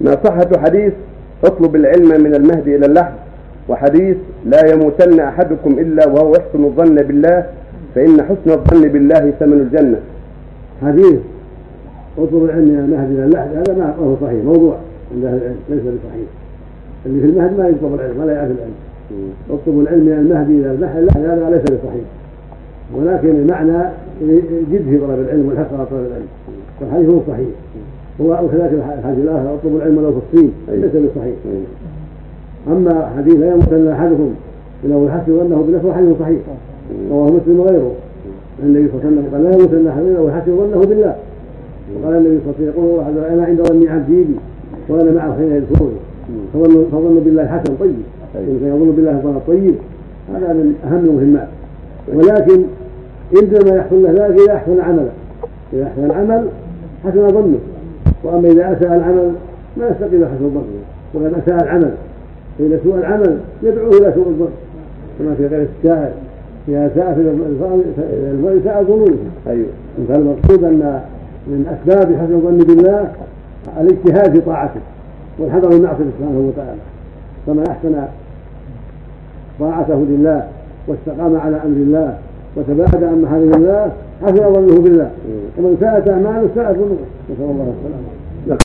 ما صحة حديث اطلب العلم من المهد إلى اللحد. وحديث لا يموتن أحدكم إلا وهو يحسن الظن بالله فإن حسن الظن بالله ثمن الجنة. حديث اطلب العلم من المهد إلى اللحد هذا ما هو صحيح موضوع عند أهل العلم ليس بصحيح. اللي في المهد ما يطلب العلم ولا يعرف العلم. اطلب العلم من المهد إلى اللحد هذا ليس بصحيح. ولكن المعنى جد في طلب العلم والحث على طلب العلم. والحديث هو صحيح. هو وكذلك الحديث الآخر اطلب العلم ولو في الصين ليس بصحيح أما حديث لا يموتن أحدكم انه يحسن ظنه بنفسه حديث صحيح رواه مسلم وغيره. النبي صلى الله عليه وسلم قال لا يموتن احدكم انه يحسن ظنه بالله. وقال النبي صلى الله عليه وسلم يقول أنا عند ظن عبدي بي وأنا معه حين يذكرني فظن بالله حسن طيب. إن كان يظن بالله ظن طيب هذا من أهم المهمات. ولكن عندما يحصل له ذلك إذا أحسن عمله. إذا أحسن العمل حسن ظنه. وأما إذا اساء العمل ما يستقيم حسن ظنه وقد اساء العمل فإن سوء العمل يدعو إلى سوء الظن. كما في غير الشاعر إذا ساء في المرء ساء ظنونه. أيوه. فالمقصود أن من أسباب حسن الظن بالله الاجتهاد في طاعته والحذر من معصية سبحانه وتعالى. فمن أحسن طاعته لله واستقام على أمر الله وتباعد عن محارم الله حسن ظنه بالله. ومن ساءت أعماله ساءت ظنه نسأل الله السلامة.